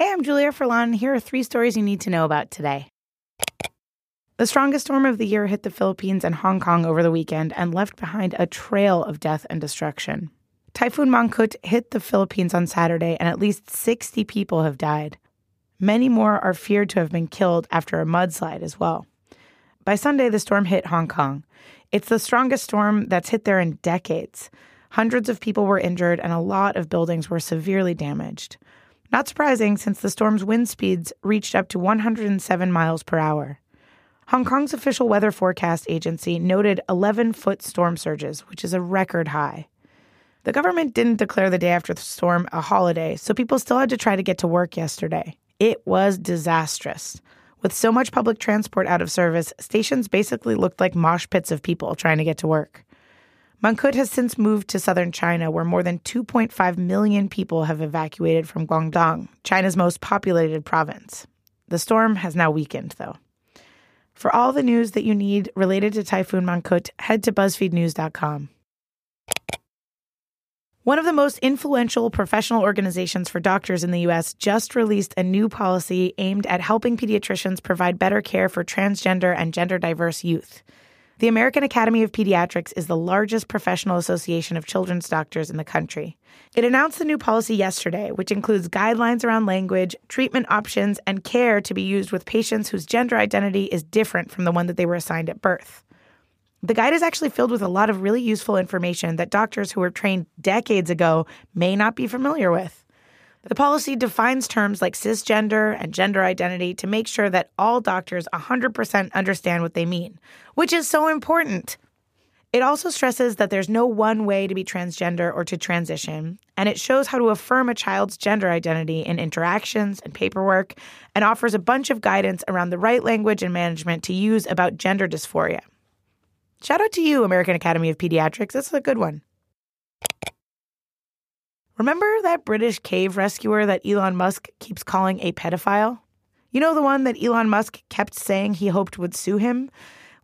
Hey, I'm Julia Furlan. Here are three stories you need to know about today. The strongest storm of the year hit the Philippines and Hong Kong over the weekend and left behind a trail of death and destruction. Typhoon Mangkhut hit the Philippines on Saturday, and at least 60 people have died. Many more are feared to have been killed after a mudslide as well. By Sunday, the storm hit Hong Kong. It's the strongest storm that's hit there in decades. Hundreds of people were injured, and a lot of buildings were severely damaged. Not surprising, since the storm's wind speeds reached up to 107 miles per hour. Hong Kong's official weather forecast agency noted 11 foot storm surges, which is a record high. The government didn't declare the day after the storm a holiday, so people still had to try to get to work yesterday. It was disastrous. With so much public transport out of service, stations basically looked like mosh pits of people trying to get to work. Mangkhut has since moved to southern China, where more than 2.5 million people have evacuated from Guangdong, China's most populated province. The storm has now weakened, though. For all the news that you need related to Typhoon Mangkhut, head to BuzzFeedNews.com. One of the most influential professional organizations for doctors in the U.S. just released a new policy aimed at helping pediatricians provide better care for transgender and gender diverse youth. The American Academy of Pediatrics is the largest professional association of children's doctors in the country. It announced the new policy yesterday, which includes guidelines around language, treatment options, and care to be used with patients whose gender identity is different from the one that they were assigned at birth. The guide is actually filled with a lot of really useful information that doctors who were trained decades ago may not be familiar with. The policy defines terms like cisgender and gender identity to make sure that all doctors 100% understand what they mean, which is so important. It also stresses that there's no one way to be transgender or to transition, and it shows how to affirm a child's gender identity in interactions and paperwork, and offers a bunch of guidance around the right language and management to use about gender dysphoria. Shout out to you, American Academy of Pediatrics. This is a good one. Remember that British cave rescuer that Elon Musk keeps calling a pedophile? You know the one that Elon Musk kept saying he hoped would sue him?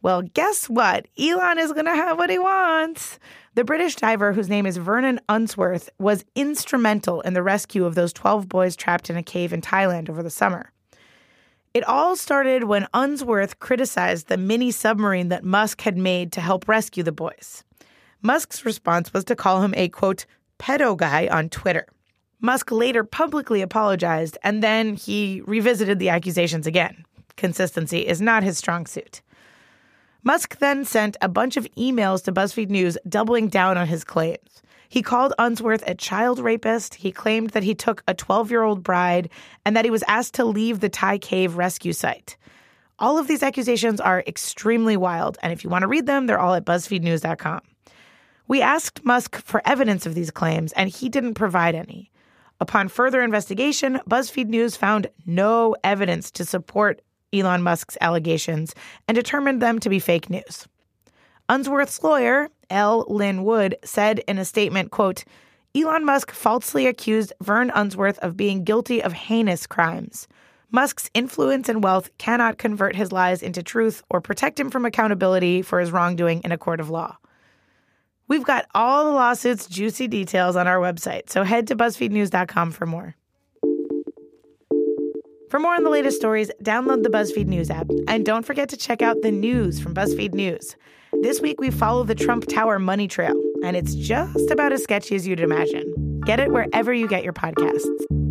Well, guess what? Elon is going to have what he wants. The British diver, whose name is Vernon Unsworth, was instrumental in the rescue of those 12 boys trapped in a cave in Thailand over the summer. It all started when Unsworth criticized the mini submarine that Musk had made to help rescue the boys. Musk's response was to call him a quote, pedo guy on Twitter. Musk later publicly apologized, and then he revisited the accusations again. Consistency is not his strong suit. Musk then sent a bunch of emails to BuzzFeed News doubling down on his claims. He called Unsworth a child rapist. He claimed that he took a 12 year old bride and that he was asked to leave the Thai cave rescue site. All of these accusations are extremely wild, and if you want to read them, they're all at BuzzFeedNews.com. We asked Musk for evidence of these claims, and he didn't provide any. Upon further investigation, BuzzFeed News found no evidence to support Elon Musk's allegations and determined them to be fake news. Unsworth's lawyer, L. Lin Wood, said in a statement, quote, Elon Musk falsely accused Vern Unsworth of being guilty of heinous crimes. Musk's influence and wealth cannot convert his lies into truth or protect him from accountability for his wrongdoing in a court of law. We've got all the lawsuits' juicy details on our website, so head to BuzzFeedNews.com for more. For more on the latest stories, download the BuzzFeed News app. And don't forget to check out the news from BuzzFeed News. This week, we follow the Trump Tower money trail, and it's just about as sketchy as you'd imagine. Get it wherever you get your podcasts.